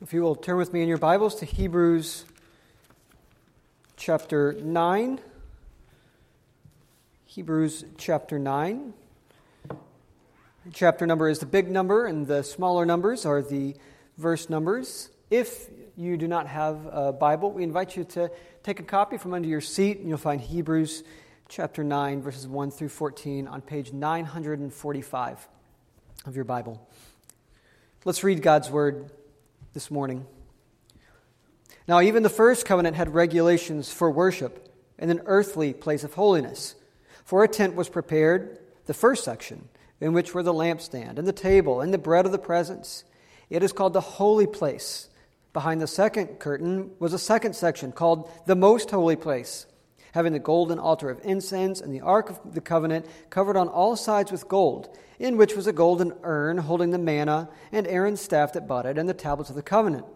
If you will turn with me in your Bibles to Hebrews chapter 9. Hebrews chapter 9. chapter number is the big number, and the smaller numbers are the verse numbers. If you do not have a Bible, we invite you to take a copy from under your seat, and you'll find Hebrews chapter 9, verses 1 through 14 on page 945 of your Bible. Let's read God's word this morning. Now, even the first covenant had regulations for worship in an earthly place of holiness. For a tent was prepared, the first section, in which were the lampstand and the table and the bread of the presence. It is called the holy place. Behind the second curtain was a second section called the most holy place, having the golden altar of incense and the ark of the covenant covered on all sides with gold in which was a golden urn holding the manna, and Aaron's staff that budded, and the tablets of the covenant.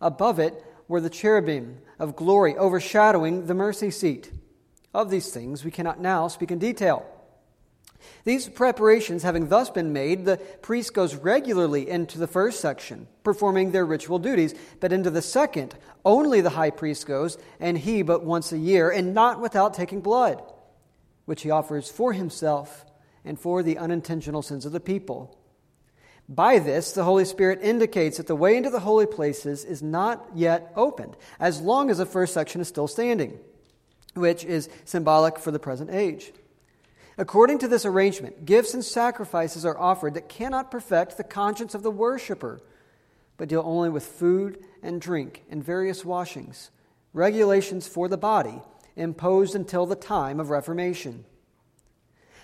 Above it were the cherubim of glory overshadowing the mercy seat. Of these things we cannot now speak in detail. These preparations having thus been made, the priest goes regularly into the first section, performing their ritual duties, but into the second, only the high priest goes, and he but once a year, and not without taking blood, which he offers for himself and for the unintentional sins of the people. By this, the Holy Spirit indicates that the way into the holy places is not yet opened, as long as the first section is still standing, which is symbolic for the present age. According to this arrangement, gifts and sacrifices are offered that cannot perfect the conscience of the worshiper, but deal only with food and drink and various washings, regulations for the body imposed until the time of Reformation.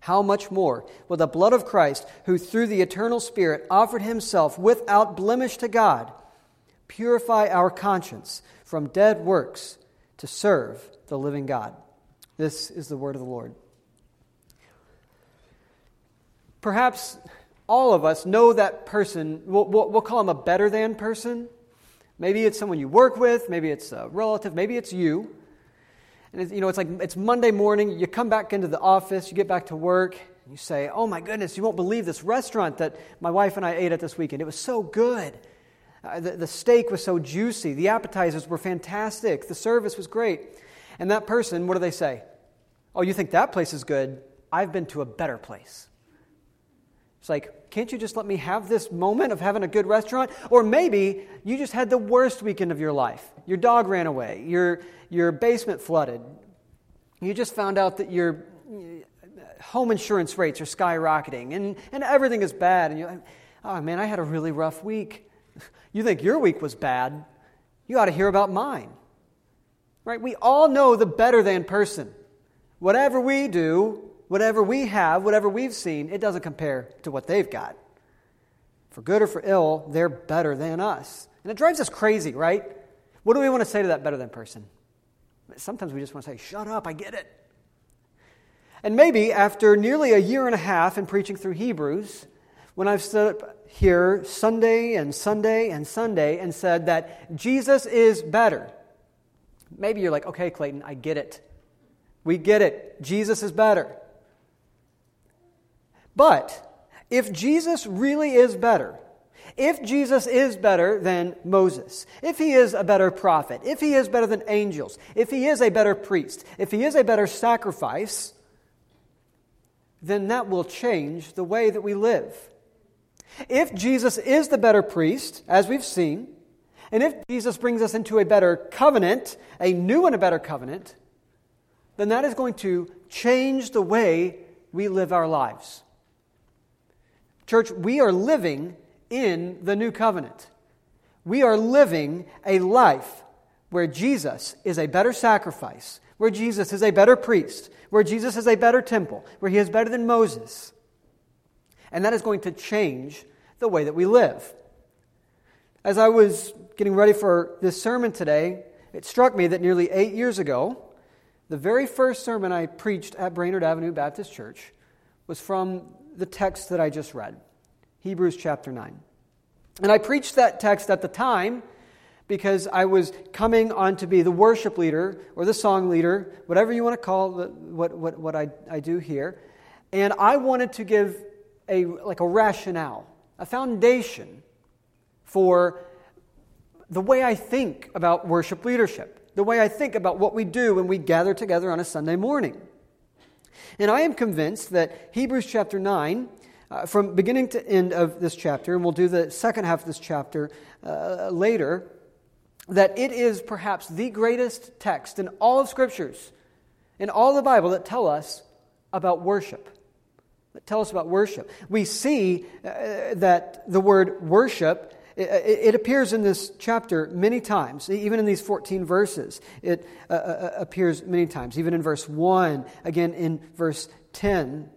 how much more will the blood of Christ, who through the eternal Spirit offered himself without blemish to God, purify our conscience from dead works to serve the living God? This is the word of the Lord. Perhaps all of us know that person, we'll, we'll, call him a better than person. Maybe it's someone you work with, maybe it's a relative, maybe it's you and it's, you know, it's like it's Monday morning, you come back into the office, you get back to work, you say, Oh my goodness, you won't believe this restaurant that my wife and I ate at this weekend. It was so good. Uh, the, the steak was so juicy. The appetizers were fantastic. The service was great. And that person, what do they say? Oh, you think that place is good? I've been to a better place. It's like, can't you just let me have this moment of having a good restaurant? Or maybe you just had the worst weekend of your life. Your dog ran away, your, your basement flooded. You just found out that your home insurance rates are skyrocketing and, and everything is bad. And you're like, oh man, I had a really rough week. You think your week was bad? You ought to hear about mine. Right? We all know the better than person. Whatever we do, whatever we have, whatever we've seen, it doesn't compare to what they've got. For good or for ill, they're better than us. And it drives us crazy, right? What do we want to say to that better than person? Sometimes we just want to say, shut up, I get it. And maybe after nearly a year and a half in preaching through Hebrews, when I've stood up here Sunday and Sunday and Sunday and said that Jesus is better, maybe you're like, okay, Clayton, I get it. We get it. Jesus is better. But if Jesus really is better, if Jesus is better than Moses, if he is a better prophet, if he is better than angels, if he is a better priest, if he is a better sacrifice, then that will change the way that we live. If Jesus is the better priest, as we've seen, and if Jesus brings us into a better covenant, a new and a better covenant, then that is going to change the way we live our lives. Church, we are living in the new covenant. We are living a life where Jesus is a better sacrifice, where Jesus is a better priest, where Jesus is a better temple, where he is better than Moses. And that is going to change the way that we live. As I was getting ready for this sermon today, it struck me that nearly eight years ago, the very first sermon I preached at Brainerd Avenue Baptist Church was from the text that I just read, Hebrews chapter 9. And I preached that text at the time because I was coming on to be the worship leader or the song leader, whatever you want to call the, what, what, what I, I do here. And I wanted to give a, like a rationale, a foundation for the way I think about worship leadership the way I think about what we do when we gather together on a Sunday morning. And I am convinced that Hebrews chapter 9, uh, from beginning to end of this chapter, and we'll do the second half of this chapter uh, later, that it is perhaps the greatest text in all of Scriptures, in all the Bible, that tell us about worship. That tell us about worship. We see uh, that the word worship it, appears in this chapter many times, even in these 14 verses. It uh, uh, uh, appears many times, even in verse 1, again in verse 10,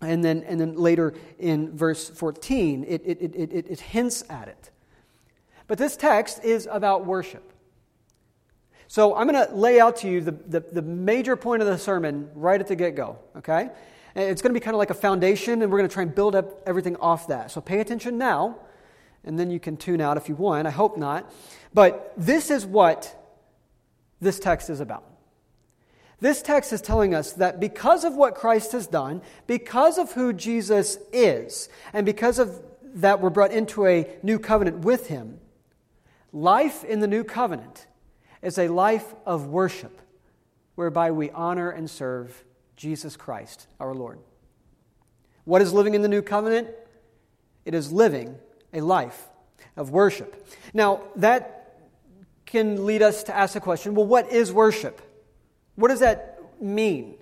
and then, and then later in verse 14. It, it, it, it, it hints at it. But this text is about worship. So I'm going to lay out to you the, the, the major point of the sermon right at the get go, okay? It's going to be kind of like a foundation, and we're going to try and build up everything off that. So pay attention now and then you can tune out if you want. I hope not. But this is what this text is about. This text is telling us that because of what Christ has done, because of who Jesus is, and because of that we're brought into a new covenant with him, life in the new covenant is a life of worship whereby we honor and serve Jesus Christ, our Lord. What is living in the new covenant? It is living a life of worship. Now, that can lead us to ask the question well, what is worship? What does that mean?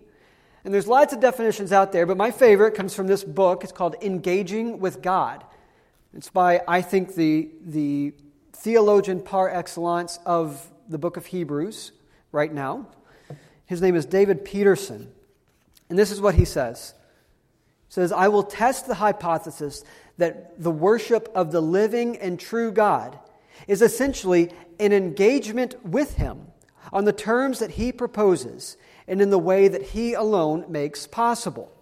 And there's lots of definitions out there, but my favorite comes from this book. It's called Engaging with God. It's by, I think, the, the theologian par excellence of the book of Hebrews right now. His name is David Peterson. And this is what he says. Says, I will test the hypothesis that the worship of the living and true God is essentially an engagement with Him on the terms that He proposes and in the way that He alone makes possible.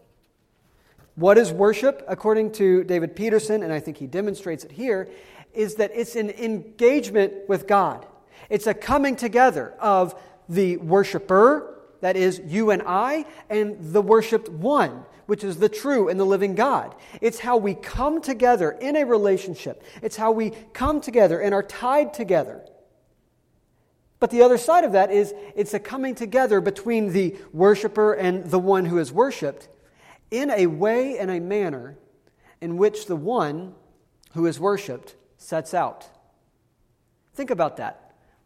What is worship, according to David Peterson, and I think he demonstrates it here, is that it's an engagement with God. It's a coming together of the worshiper, that is you and I, and the worshiped one, which is the true and the living God. It's how we come together in a relationship, it's how we come together and are tied together. But the other side of that is it's a coming together between the worshiper and the one who is worshiped in a way and a manner in which the one who is worshiped sets out. Think about that.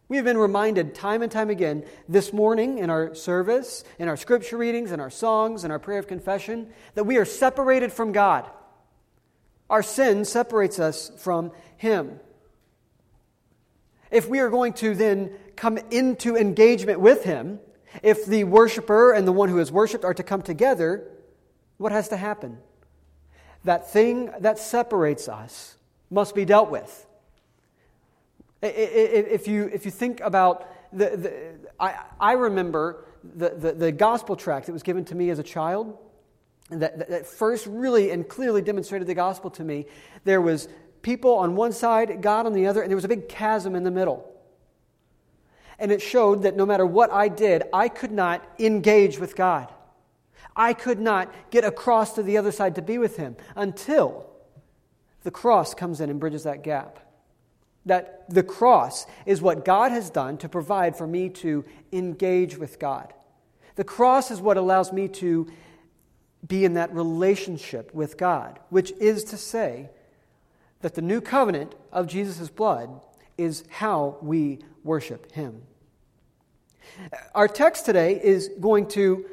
We have been reminded time and time again this morning in our service, in our scripture readings, in our songs, in our prayer of confession, that we are separated from God. Our sin separates us from Him. If we are going to then come into engagement with Him, if the worshiper and the one who is worshiped are to come together, what has to happen? That thing that separates us must be dealt with. If you, if you think about the, the I, I remember the, the, the, gospel tract that was given to me as a child that, that first really and clearly demonstrated the gospel to me. There was people on one side, God on the other, and there was a big chasm in the middle. And it showed that no matter what I did, I could not engage with God. I could not get across to the other side to be with Him until the cross comes in and bridges that gap that the cross is what God has done to provide for me to engage with God. The cross is what allows me to be in that relationship with God, which is to say that the new covenant of Jesus' blood is how we worship Him. Our text today is going to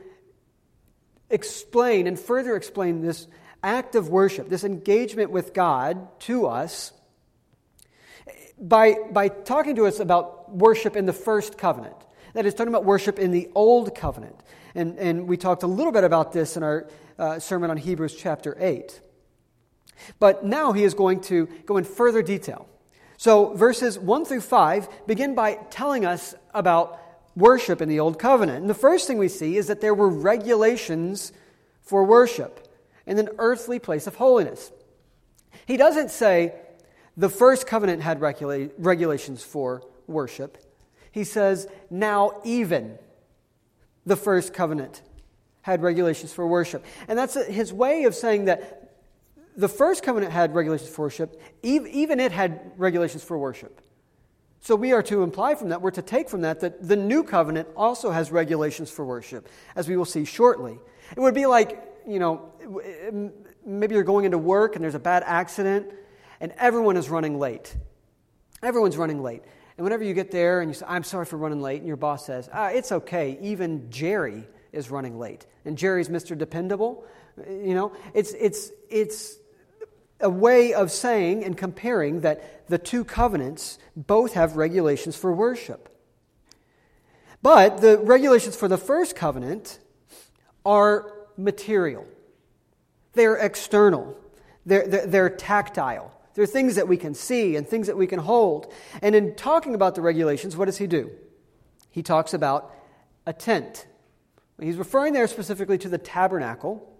explain and further explain this act of worship, this engagement with God to us by, by talking to us about worship in the first covenant. That is, talking about worship in the old covenant. And, and we talked a little bit about this in our uh, sermon on Hebrews chapter 8. But now he is going to go in further detail. So, verses 1 through 5 begin by telling us about worship in the Old Covenant. And the first thing we see is that there were regulations for worship in an earthly place of holiness. He doesn't say the first covenant had regula- regulations for worship. He says, now even the first covenant had regulations for worship. And that's his way of saying that the first covenant had regulations for worship, even it had regulations for worship. So we are to imply from that, we're to take from that, that the new covenant also has regulations for worship, as we will see shortly. It would be like, you know, maybe you're going into work and there's a bad accident and everyone is running late. Everyone's running late. And whenever you get there and you say, I'm sorry for running late, and your boss says, ah, It's okay, even Jerry is running late. And Jerry's Mr. Dependable. You know, it's, it's, it's a way of saying and comparing that the two covenants both have regulations for worship. But the regulations for the first covenant are material, they're external, they're, they're, they're, tactile. They're things that we can see and things that we can hold. And in talking about the regulations, what does he do? He talks about a tent. He's referring there specifically to the tabernacle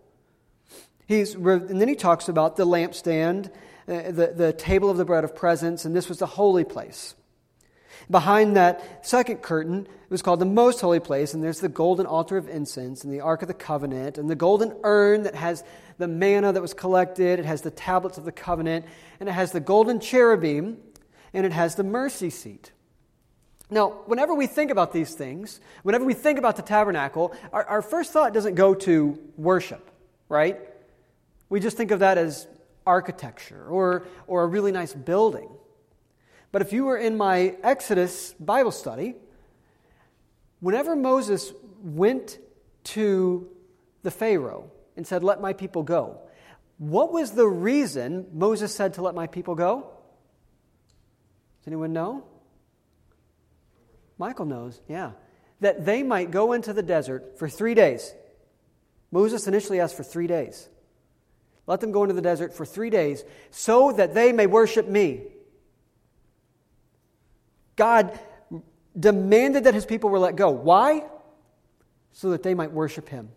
He's, and then he talks about the lampstand, uh, the, the table of the bread of presence, and this was the holy place. Behind that second curtain, it was called the most holy place, and there's the golden altar of incense, and the Ark of the Covenant, and the golden urn that has the manna that was collected, it has the tablets of the covenant, and it has the golden cherubim, and it has the mercy seat. Now, whenever we think about these things, whenever we think about the tabernacle, our, our first thought doesn't go to worship, right? We just think of that as architecture or, or a really nice building. But if you were in my Exodus Bible study, whenever Moses went to the Pharaoh and said, Let my people go, what was the reason Moses said to let my people go? Does anyone know? Michael knows, yeah. That they might go into the desert for three days. Moses initially asked for three days. Let them go into the desert for three days so that they may worship me. God demanded that his people were let go. Why? So that they might worship him.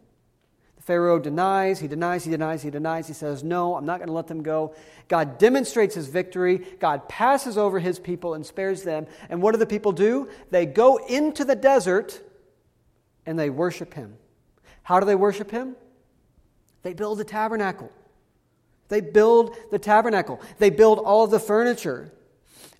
Pharaoh denies, he denies, he denies, he denies. He says, No, I'm not going to let them go. God demonstrates his victory. God passes over his people and spares them. And what do the people do? They go into the desert and they worship him. How do they worship him? They build a tabernacle. They build the tabernacle, they build all of the furniture.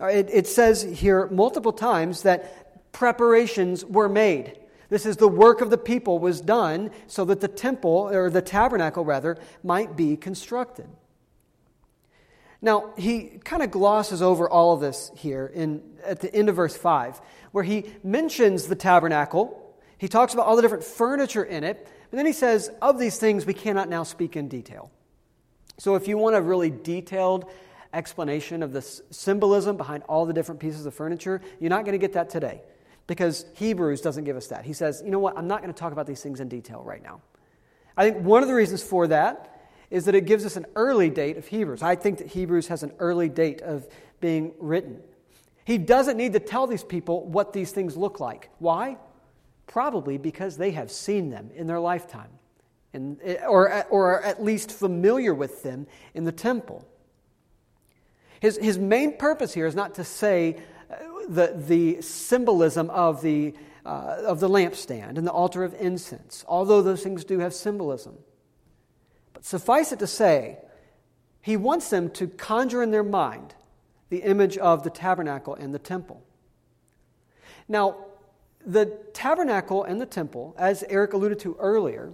Uh, it, it says here multiple times that preparations were made. This is the work of the people was done so that the temple, or the tabernacle rather, might be constructed. Now, he kind of glosses over all of this here in, at the end of verse 5, where he mentions the tabernacle. He talks about all the different furniture in it, but then he says, Of these things we cannot now speak in detail. So, if you want a really detailed explanation of the symbolism behind all the different pieces of furniture, you're not going to get that today because Hebrews doesn't give us that. He says, you know what, I'm not going to talk about these things in detail right now. I think one of the reasons for that is that it gives us an early date of Hebrews. I think that Hebrews has an early date of being written. He doesn't need to tell these people what these things look like. Why? Probably because they have seen them in their lifetime and, or, or at least familiar with them in the temple. His, his main purpose here is not to say the, the symbolism of the, uh, of the lampstand and the altar of incense, although those things do have symbolism. But suffice it to say, he wants them to conjure in their mind the image of the tabernacle and the temple. Now, the tabernacle and the temple, as Eric alluded to earlier,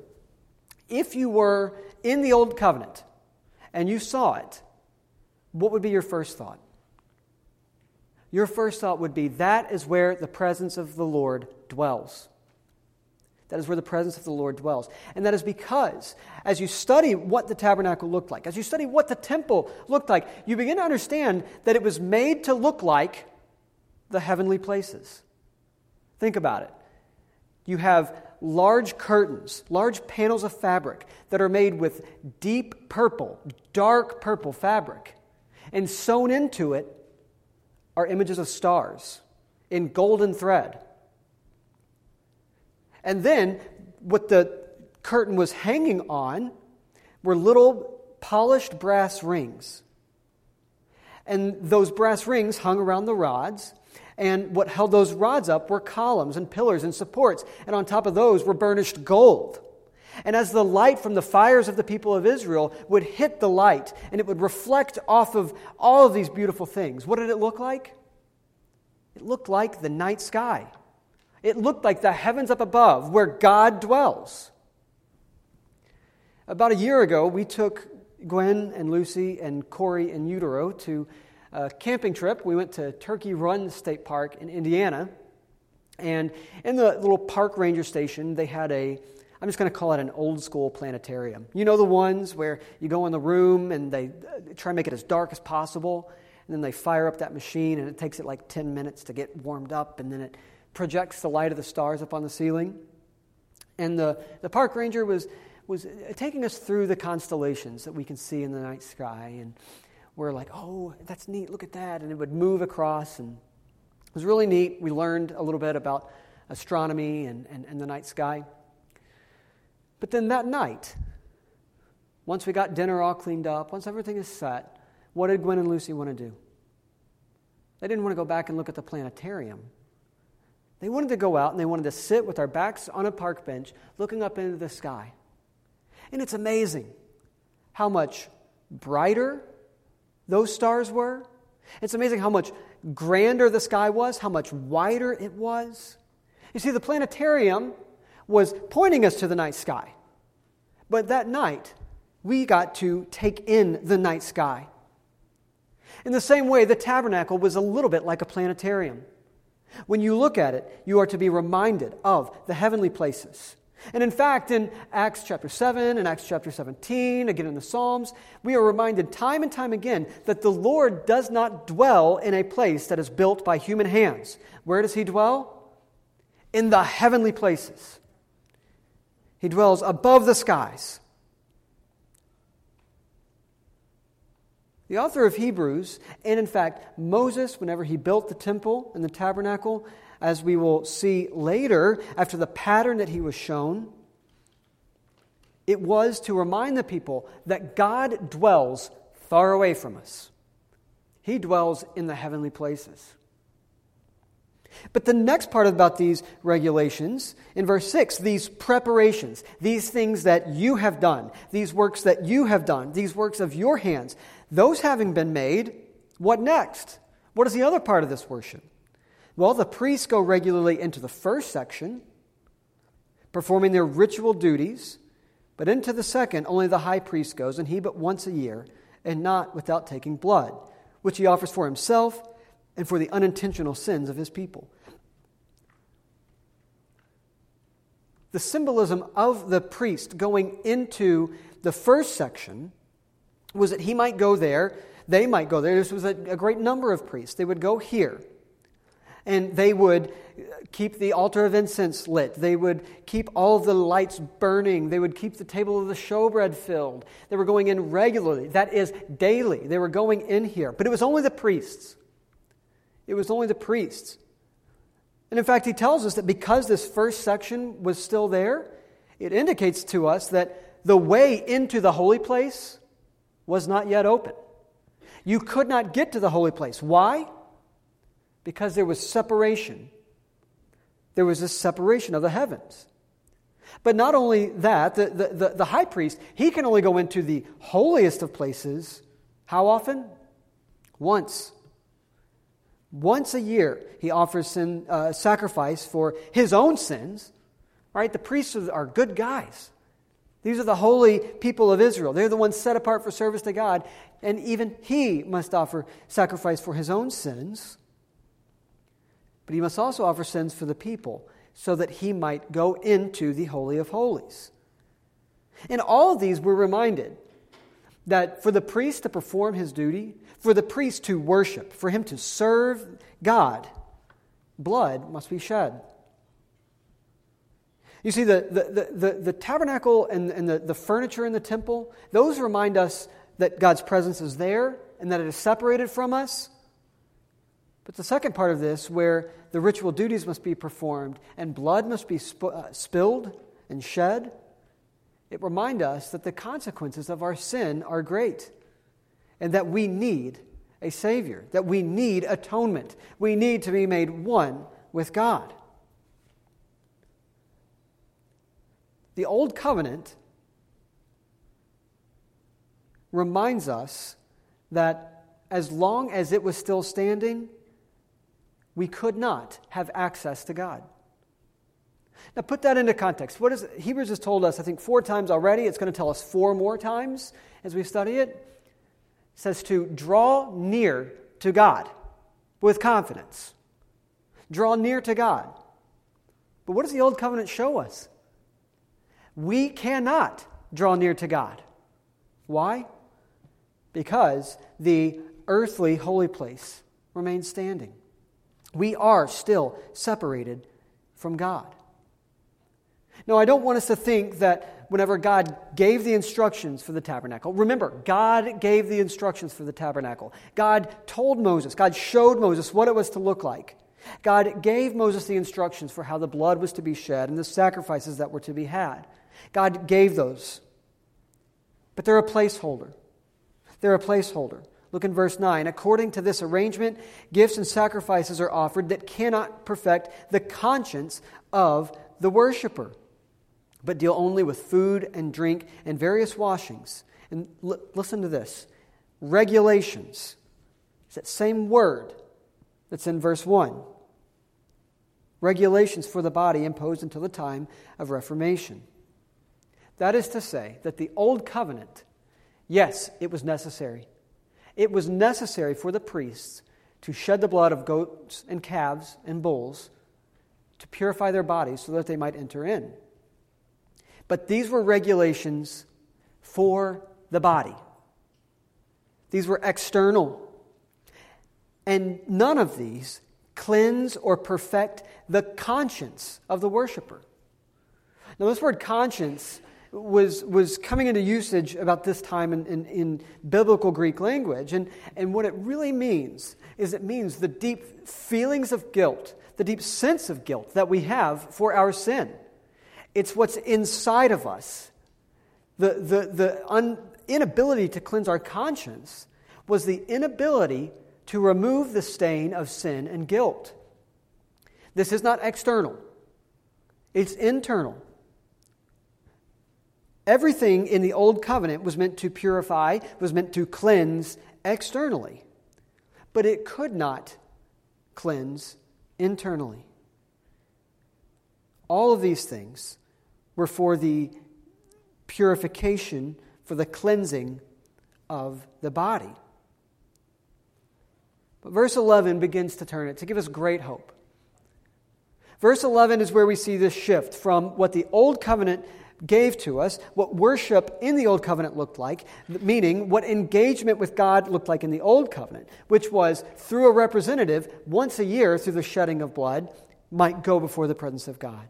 if you were in the Old Covenant and you saw it, what would be your first thought? Your first thought would be that is where the presence of the Lord dwells. That is where the presence of the Lord dwells. And that is because as you study what the tabernacle looked like, as you study what the temple looked like, you begin to understand that it was made to look like the heavenly places. Think about it. You have large curtains, large panels of fabric that are made with deep purple, dark purple fabric. And sewn into it are images of stars in golden thread. And then what the curtain was hanging on were little polished brass rings. And those brass rings hung around the rods. And what held those rods up were columns and pillars and supports. And on top of those were burnished gold. And as the light from the fires of the people of Israel would hit the light and it would reflect off of all of these beautiful things, what did it look like? It looked like the night sky. It looked like the heavens up above where God dwells. About a year ago, we took Gwen and Lucy and Corey and Utero to a camping trip. We went to Turkey Run State Park in Indiana. And in the little park ranger station, they had a, I'm just going to call it an old school planetarium. You know the ones where you go in the room and they uh, try to make it as dark as possible, and then they fire up that machine, and it takes it like 10 minutes to get warmed up, and then it projects the light of the stars up on the ceiling. And the, the park ranger was was uh, taking us through the constellations that we can see in the night sky. And we're like, oh, that's neat, look at that. And it would move across. And it was really neat. We learned a little bit about astronomy and, and, and the night sky. But then that night, once we got dinner all cleaned up, once everything is set, what did Gwen and Lucy want to do? They didn't want to go back and look at the planetarium. They wanted to go out and they wanted to sit with our backs on a park bench looking up into the sky. And it's amazing how much brighter those stars were. It's amazing how much grander the sky was, how much wider it was. You see, the planetarium was pointing us to the night sky. But that night, we got to take in the night sky. In the same way, the tabernacle was a little bit like a planetarium. When you look at it, you are to be reminded of the heavenly places and in fact, in Acts chapter 7 and Acts chapter 17, again in the Psalms, we are reminded time and time again that the Lord does not dwell in a place that is built by human hands. Where does He dwell? In the heavenly places. He dwells above the skies. The author of Hebrews, and in fact, Moses, whenever he built the temple and the tabernacle, as we will see later, after the pattern that he was shown, it was to remind the people that God dwells far away from us. He dwells in the heavenly places. But the next part about these regulations, in verse 6, these preparations, these things that you have done, these works that you have done, these works of your hands, those having been made, what next? What is the other part of this worship? Well, the priests go regularly into the first section, performing their ritual duties, but into the second, only the high priest goes, and he but once a year, and not without taking blood, which he offers for himself and for the unintentional sins of his people. The symbolism of the priest going into the first section was that he might go there, they might go there. This was a, a great number of priests. They would go here and they would keep the altar of incense lit. They would keep all the lights burning. They would keep the table of the showbread filled. They were going in regularly. That is daily. They were going in here. But it was only the priests. It was only the priests. And in fact, he tells us that because this first section was still there, it indicates to us that the way into the holy place was not yet open. You could not get to the holy place. Why? because there was separation. There was this separation of the heavens. But not only that, the, the, the, the, high priest, he can only go into the holiest of places. How often? Once. Once a year, he offers sin, uh, sacrifice for his own sins. Right? The priests are good guys. These are the holy people of Israel. They're the ones set apart for service to God. And even he must offer sacrifice for his own sins but he must also offer sins for the people so that he might go into the Holy of Holies. In all of these, we're reminded that for the priest to perform his duty, for the priest to worship, for him to serve God, blood must be shed. You see, the, the, the, the, tabernacle and, and the, the furniture in the temple, those remind us that God's presence is there and that it is separated from us. But the second part of this, where the ritual duties must be performed and blood must be sp- uh, spilled and shed, it reminds us that the consequences of our sin are great and that we need a Savior, that we need atonement. We need to be made one with God. The Old Covenant reminds us that as long as it was still standing, we could not have access to God. Now, put that into context. What is Hebrews has told us, I think, four times already. It's going to tell us four more times as we study it. Says to draw near to God with confidence. Draw near to God. But what does the Old Covenant show us? We cannot draw near to God. Why? Because the earthly holy place remains standing. We are still separated from God. Now, I don't want us to think that whenever God gave the instructions for the tabernacle, remember, God gave the instructions for the tabernacle. God told Moses, God showed Moses what it was to look like. God gave Moses the instructions for how the blood was to be shed and the sacrifices that were to be had. God gave those. But they're a placeholder. They're a placeholder. Look in verse 9. According to this arrangement, gifts and sacrifices are offered that cannot perfect the conscience of the worshiper but deal only with food and drink and various washings. And l- listen to this regulations. It's that same word that's in verse 1. Regulations for the body imposed until the time of Reformation. That is to say, that the Old Covenant, yes, it was necessary. It was necessary for the priests to shed the blood of goats and calves and bulls to purify their bodies so that they might enter in. But these were regulations for the body, these were external. And none of these cleanse or perfect the conscience of the worshiper. Now, this word conscience was, was coming into usage about this time in, in, in, biblical Greek language. And, and what it really means is it means the deep feelings of guilt, the deep sense of guilt that we have for our sin. It's what's inside of us. The, the, the un, inability to cleanse our conscience was the inability to remove the stain of sin and guilt. This is not external, it's internal. Everything in the Old Covenant was meant to purify, was meant to cleanse externally, but it could not cleanse internally. All of these things were for the purification, for the cleansing of the body. But verse 11 begins to turn it, to give us great hope. Verse 11 is where we see this shift from what the Old Covenant gave to us, what worship in the Old Covenant looked like, meaning what engagement with God looked like in the Old Covenant, which was through a representative once a year through the shedding of blood, might go before the presence of God.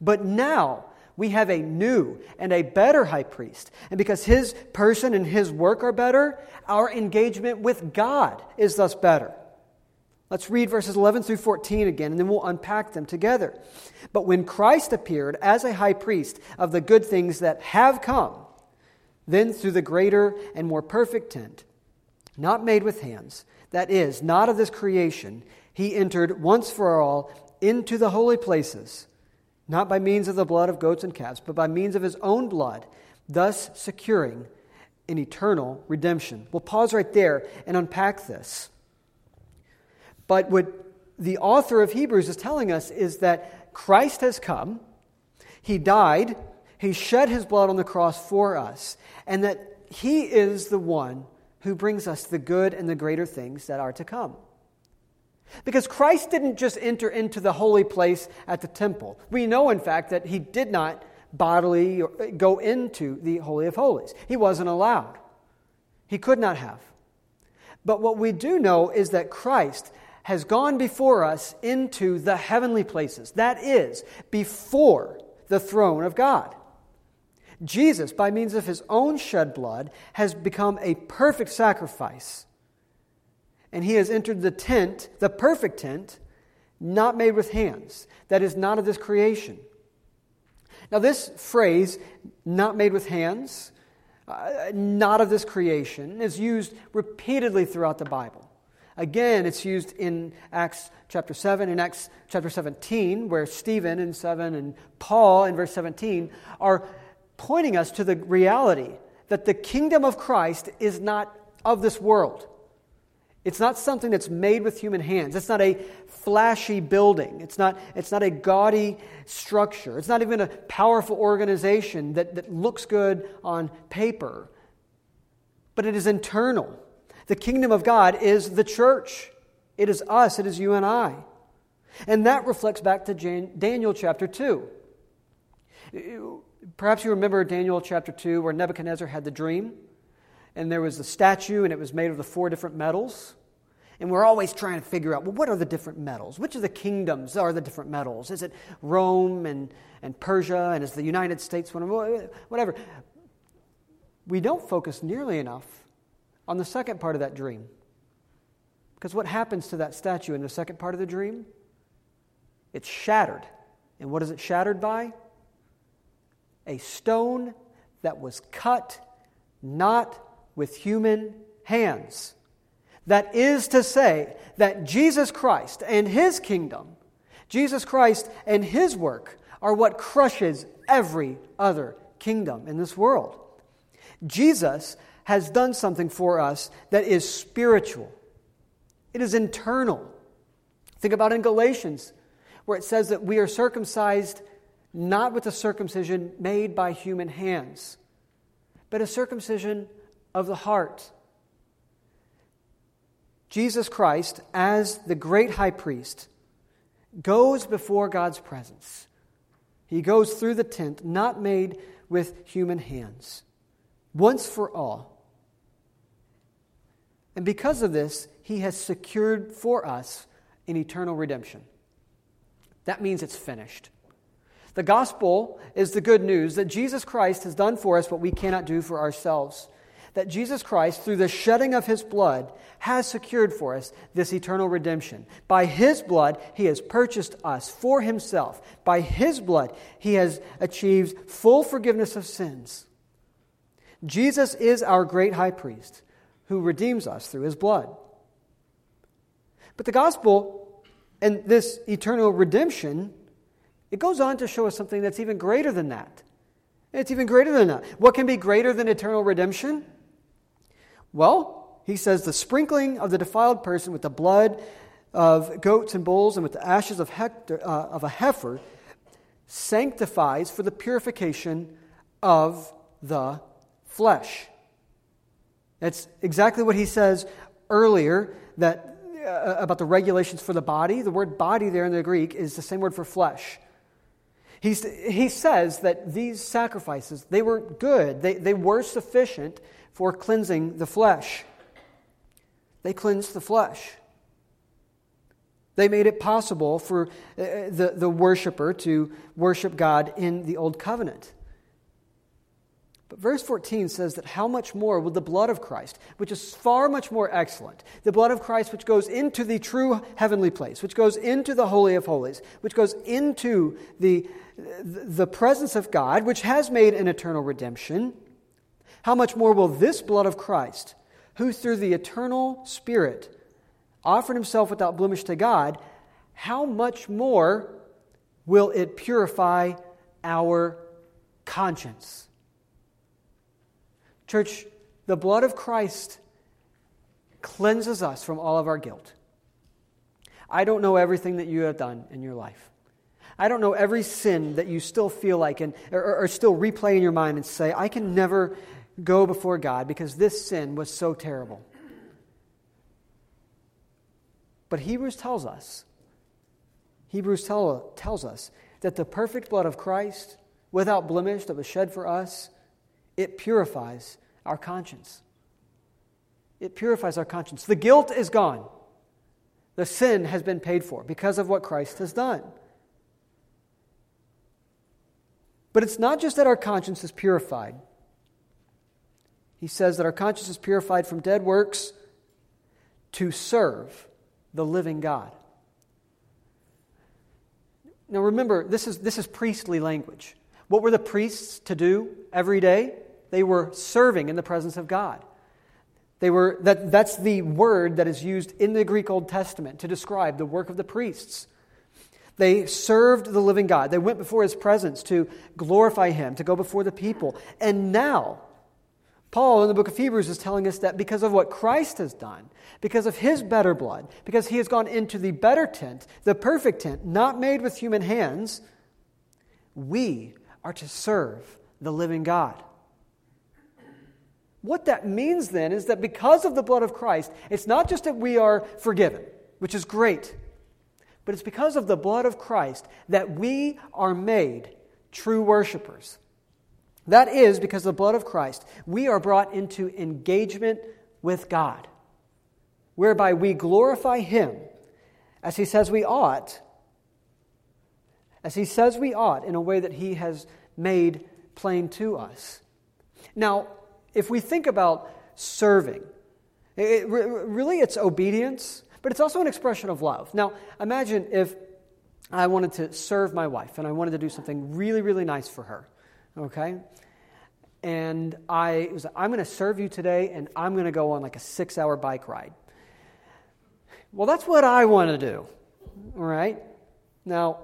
But now, we have a new and a better high priest. And because his person and his work are better, our engagement with God is thus better. Let's read verses 11 through 14 again, and then we'll unpack them together. But when Christ appeared as a high priest of the good things that have come, then through the greater and more perfect tent, not made with hands, that is, not of this creation, he entered once for all into the holy places not by means of the blood of goats and calves, but by means of his own blood, thus securing an eternal redemption. We'll pause right there and unpack this. But what the author of Hebrews is telling us is that Christ has come, he died, he shed his blood on the cross for us, and that he is the one who brings us the good and the greater things that are to come. Because Christ didn't just enter into the holy place at the temple. We know, in fact, that he did not bodily go into the Holy of Holies. He wasn't allowed, he could not have. But what we do know is that Christ has gone before us into the heavenly places. That is, before the throne of God. Jesus, by means of his own shed blood, has become a perfect sacrifice and he has entered the tent, the perfect tent, not made with hands, that is not of this creation. Now, this phrase, not made with hands, uh, not of this creation, is used repeatedly throughout the Bible. Again, it's used in Acts chapter 7 and Acts chapter 17, where Stephen in 7 and Paul in verse 17 are pointing us to the reality that the kingdom of Christ is not of this world. It's not something that's made with human hands. It's not a flashy building. It's not, it's not a gaudy structure. It's not even a powerful organization that, that looks good on paper. But it is internal. The kingdom of God is the church, it is us, it is you and I. And that reflects back to Daniel chapter 2. Perhaps you remember Daniel chapter 2 where Nebuchadnezzar had the dream and there was a statue, and it was made of the four different metals. And we're always trying to figure out well, what are the different metals? Which of the kingdoms are the different metals? Is it Rome and, and Persia, and is the United States one? Of Whatever. We don't focus nearly enough on the second part of that dream. Because what happens to that statue in the second part of the dream? It's shattered. And what is it shattered by? A stone that was cut not with human hands. That is to say, that Jesus Christ and his kingdom, Jesus Christ and his work, are what crushes every other kingdom in this world. Jesus has done something for us that is spiritual, it is internal. Think about in Galatians, where it says that we are circumcised not with a circumcision made by human hands, but a circumcision of the heart. Jesus Christ, as the great high priest, goes before God's presence. He goes through the tent, not made with human hands, once for all. And because of this, he has secured for us an eternal redemption. That means it's finished. The gospel is the good news that Jesus Christ has done for us what we cannot do for ourselves that Jesus Christ, through the shedding of his blood, has secured for us this eternal redemption. By his blood, he has purchased us for himself. By his blood, he has achieved full forgiveness of sins. Jesus is our great high priest who redeems us through his blood. But the gospel and this eternal redemption, it goes on to show us something that's even greater than that. It's even greater than that. What can be greater than eternal redemption? Well, he says the sprinkling of the defiled person with the blood of goats and bulls and with the ashes of, hector, uh, of a heifer sanctifies for the purification of the flesh. That's exactly what he says earlier that uh, about the regulations for the body. The word body there in the Greek is the same word for flesh. He's, he says that these sacrifices, they were good. They, they were sufficient for cleansing the flesh. They cleansed the flesh. They made it possible for uh, the, the worshiper to worship God in the Old Covenant. But verse 14 says that how much more will the blood of Christ, which is far much more excellent, the blood of Christ which goes into the true heavenly place, which goes into the Holy of Holies, which goes into the, the presence of God, which has made an eternal redemption, how much more will this blood of Christ, who through the eternal Spirit offered himself without blemish to God, how much more will it purify our conscience? Church, the blood of Christ cleanses us from all of our guilt. I don't know everything that you have done in your life. I don't know every sin that you still feel like and or, or still replay in your mind and say, I can never go before God because this sin was so terrible. But Hebrews tells us, Hebrews tell, tells us that the perfect blood of Christ, without blemish, that was shed for us, it purifies our conscience. It purifies our conscience. The guilt is gone. The sin has been paid for because of what Christ has done. But it's not just that our conscience is purified. He says that our conscience is purified from dead works to serve the living God. Now remember, this is, this is priestly language. What were the priests to do every day? They were serving in the presence of God. They were, that, that's the word that is used in the Greek Old Testament to describe the work of the priests. They served the living God. They went before his presence to glorify him, to go before the people. And now, Paul in the book of Hebrews is telling us that because of what Christ has done, because of his better blood, because he has gone into the better tent, the perfect tent, not made with human hands, we are to serve the living God. What that means then is that because of the blood of Christ, it's not just that we are forgiven, which is great, but it's because of the blood of Christ that we are made true worshipers. That is, because of the blood of Christ, we are brought into engagement with God, whereby we glorify Him as He says we ought, as He says we ought in a way that He has made plain to us. Now, if we think about serving, it, really it's obedience, but it's also an expression of love. Now, imagine if I wanted to serve my wife and I wanted to do something really, really nice for her, okay? And I was I'm going to serve you today and I'm going to go on like a six hour bike ride. Well, that's what I want to do, all right? Now,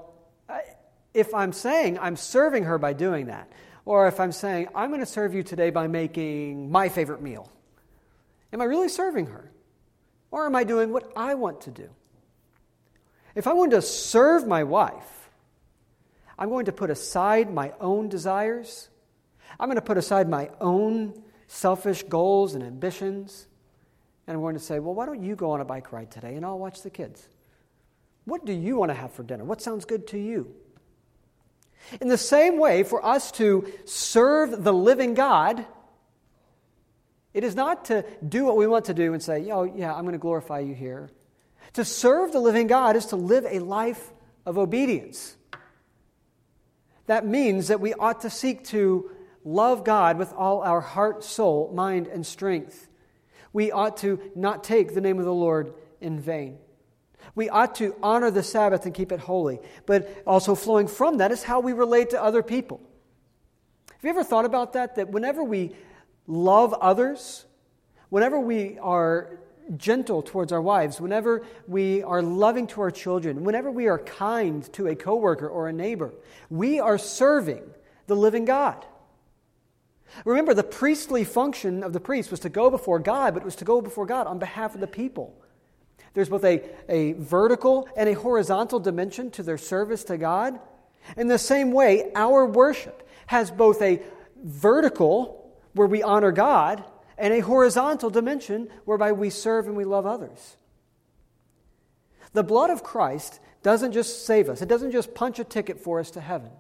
if I'm saying I'm serving her by doing that, or if I'm saying, I'm going to serve you today by making my favorite meal, am I really serving her? Or am I doing what I want to do? If I want to serve my wife, I'm going to put aside my own desires. I'm going to put aside my own selfish goals and ambitions. And I'm going to say, well, why don't you go on a bike ride today and I'll watch the kids? What do you want to have for dinner? What sounds good to you? In the same way, for us to serve the living God, it is not to do what we want to do and say, oh, yeah, I'm going to glorify you here. To serve the living God is to live a life of obedience. That means that we ought to seek to love God with all our heart, soul, mind, and strength. We ought to not take the name of the Lord in vain. We ought to honor the Sabbath and keep it holy. But also, flowing from that is how we relate to other people. Have you ever thought about that? That whenever we love others, whenever we are gentle towards our wives, whenever we are loving to our children, whenever we are kind to a coworker or a neighbor, we are serving the living God. Remember, the priestly function of the priest was to go before God, but it was to go before God on behalf of the people. There's both a, a vertical and a horizontal dimension to their service to God. In the same way, our worship has both a vertical, where we honor God, and a horizontal dimension, whereby we serve and we love others. The blood of Christ doesn't just save us, it doesn't just punch a ticket for us to heaven.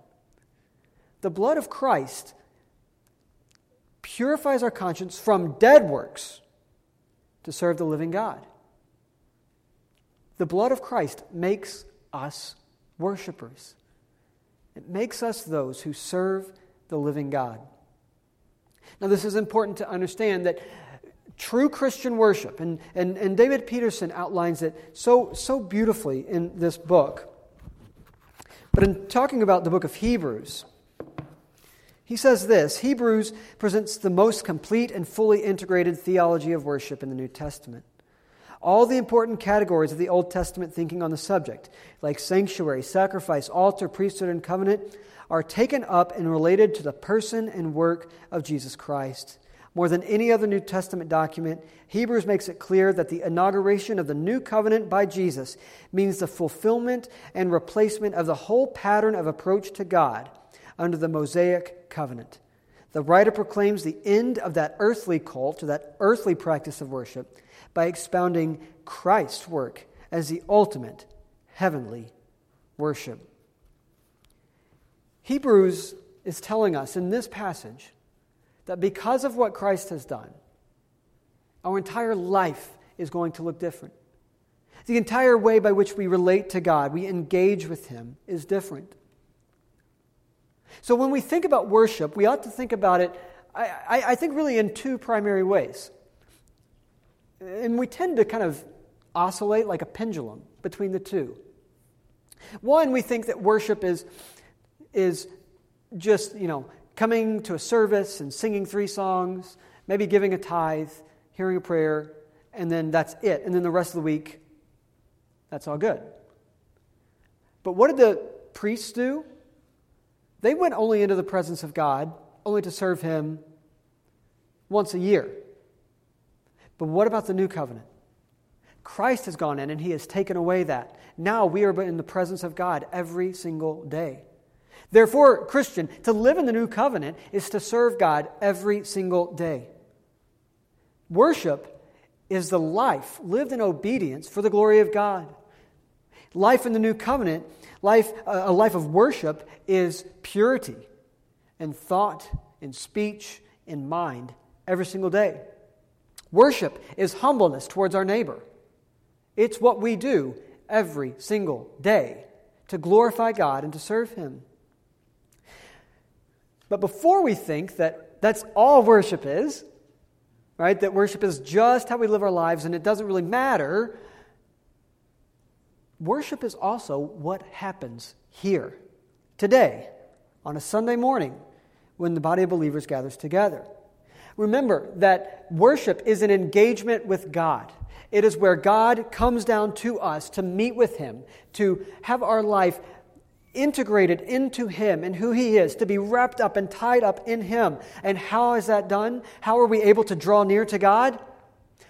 The blood of Christ purifies our conscience from dead works to serve the living God. The blood of Christ makes us worshipers. It makes us those who serve the living God. Now, this is important to understand that true Christian worship, and, and, and David Peterson outlines it so, so beautifully in this book. But in talking about the book of Hebrews, he says this Hebrews presents the most complete and fully integrated theology of worship in the New Testament. All the important categories of the Old Testament thinking on the subject, like sanctuary, sacrifice, altar, priesthood, and covenant, are taken up and related to the person and work of Jesus Christ. More than any other New Testament document, Hebrews makes it clear that the inauguration of the new covenant by Jesus means the fulfillment and replacement of the whole pattern of approach to God under the Mosaic covenant. The writer proclaims the end of that earthly cult, or that earthly practice of worship, by expounding Christ's work as the ultimate heavenly worship. Hebrews is telling us in this passage that because of what Christ has done, our entire life is going to look different. The entire way by which we relate to God, we engage with Him, is different. So when we think about worship, we ought to think about it, I, I, I think, really in two primary ways. And we tend to kind of oscillate like a pendulum between the two. One, we think that worship is, is just, you know, coming to a service and singing three songs, maybe giving a tithe, hearing a prayer, and then that's it. And then the rest of the week, that's all good. But what did the priests do? They went only into the presence of God, only to serve Him once a year. But what about the new covenant? Christ has gone in and He has taken away that. Now we are in the presence of God every single day. Therefore, Christian, to live in the new covenant is to serve God every single day. Worship is the life lived in obedience for the glory of God. Life in the new covenant, life, a life of worship, is purity in thought, in speech, in mind, every single day. Worship is humbleness towards our neighbor. It's what we do every single day to glorify God and to serve Him. But before we think that that's all worship is, right, that worship is just how we live our lives and it doesn't really matter, worship is also what happens here, today, on a Sunday morning, when the body of believers gathers together. Remember that worship is an engagement with God. It is where God comes down to us to meet with Him, to have our life integrated into Him and who He is, to be wrapped up and tied up in Him. And how is that done? How are we able to draw near to God?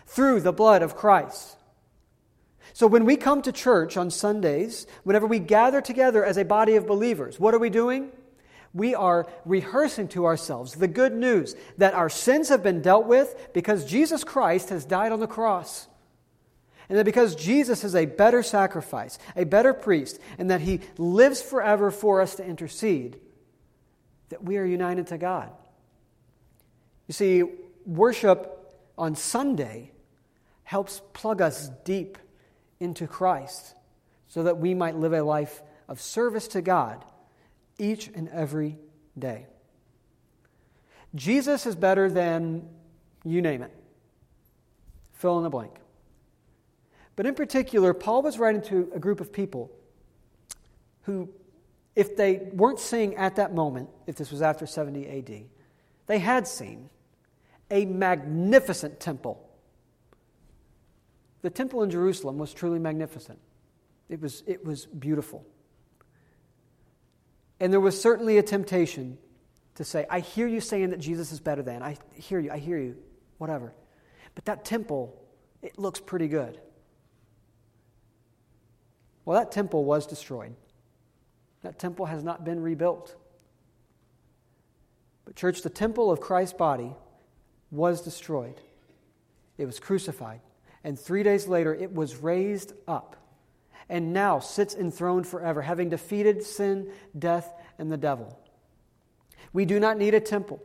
Through the blood of Christ. So when we come to church on Sundays, whenever we gather together as a body of believers, what are we doing? We are rehearsing to ourselves the good news that our sins have been dealt with because Jesus Christ has died on the cross. And that because Jesus is a better sacrifice, a better priest, and that he lives forever for us to intercede, that we are united to God. You see, worship on Sunday helps plug us deep into Christ so that we might live a life of service to God each and every day. Jesus is better than you name it. Fill in the blank. But in particular, Paul was writing to a group of people who, if they weren't seeing at that moment, if this was after 70 AD, they had seen a magnificent temple. The temple in Jerusalem was truly magnificent, it was, it was beautiful. And there was certainly a temptation to say, I hear you saying that Jesus is better than. I hear you, I hear you, whatever. But that temple, it looks pretty good. Well, that temple was destroyed. That temple has not been rebuilt. But, church, the temple of Christ's body was destroyed. It was crucified. And three days later, it was raised up and now sits enthroned forever, having defeated sin, death, and the devil. We do not need a temple.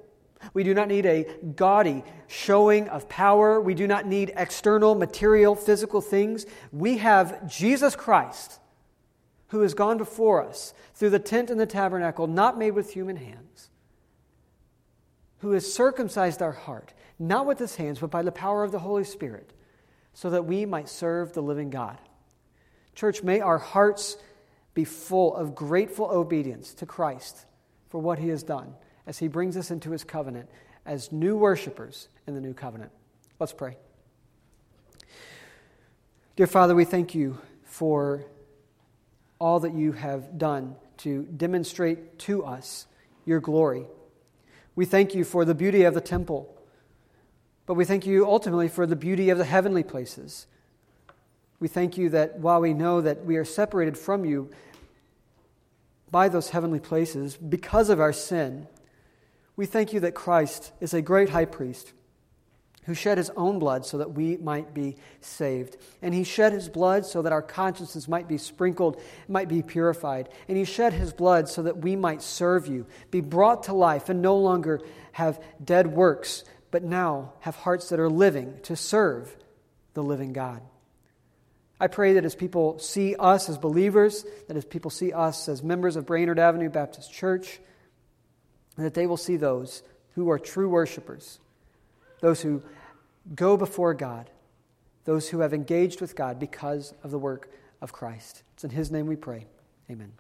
We do not need a gaudy showing of power. We do not need external, material, physical things. We have Jesus Christ, who has gone before us through the tent and the tabernacle, not made with human hands, who has circumcised our heart, not with his hands, but by the power of the Holy Spirit, so that we might serve the living God. Church, may our hearts be full of grateful obedience to Christ for what he has done as he brings us into his covenant as new worshipers in the new covenant. Let's pray. Dear Father, we thank you for all that you have done to demonstrate to us your glory. We thank you for the beauty of the temple, but we thank you ultimately for the beauty of the heavenly places. We thank you that while we know that we are separated from you by those heavenly places because of our sin, we thank you that Christ is a great high priest who shed his own blood so that we might be saved. And he shed his blood so that our consciences might be sprinkled, might be purified. And he shed his blood so that we might serve you, be brought to life, and no longer have dead works, but now have hearts that are living to serve the living God. I pray that as people see us as believers, that as people see us as members of Brainerd Avenue Baptist Church, that they will see those who are true worshipers, those who go before God those who have engaged with God because of the work of Christ. It's in His name we pray. Amen.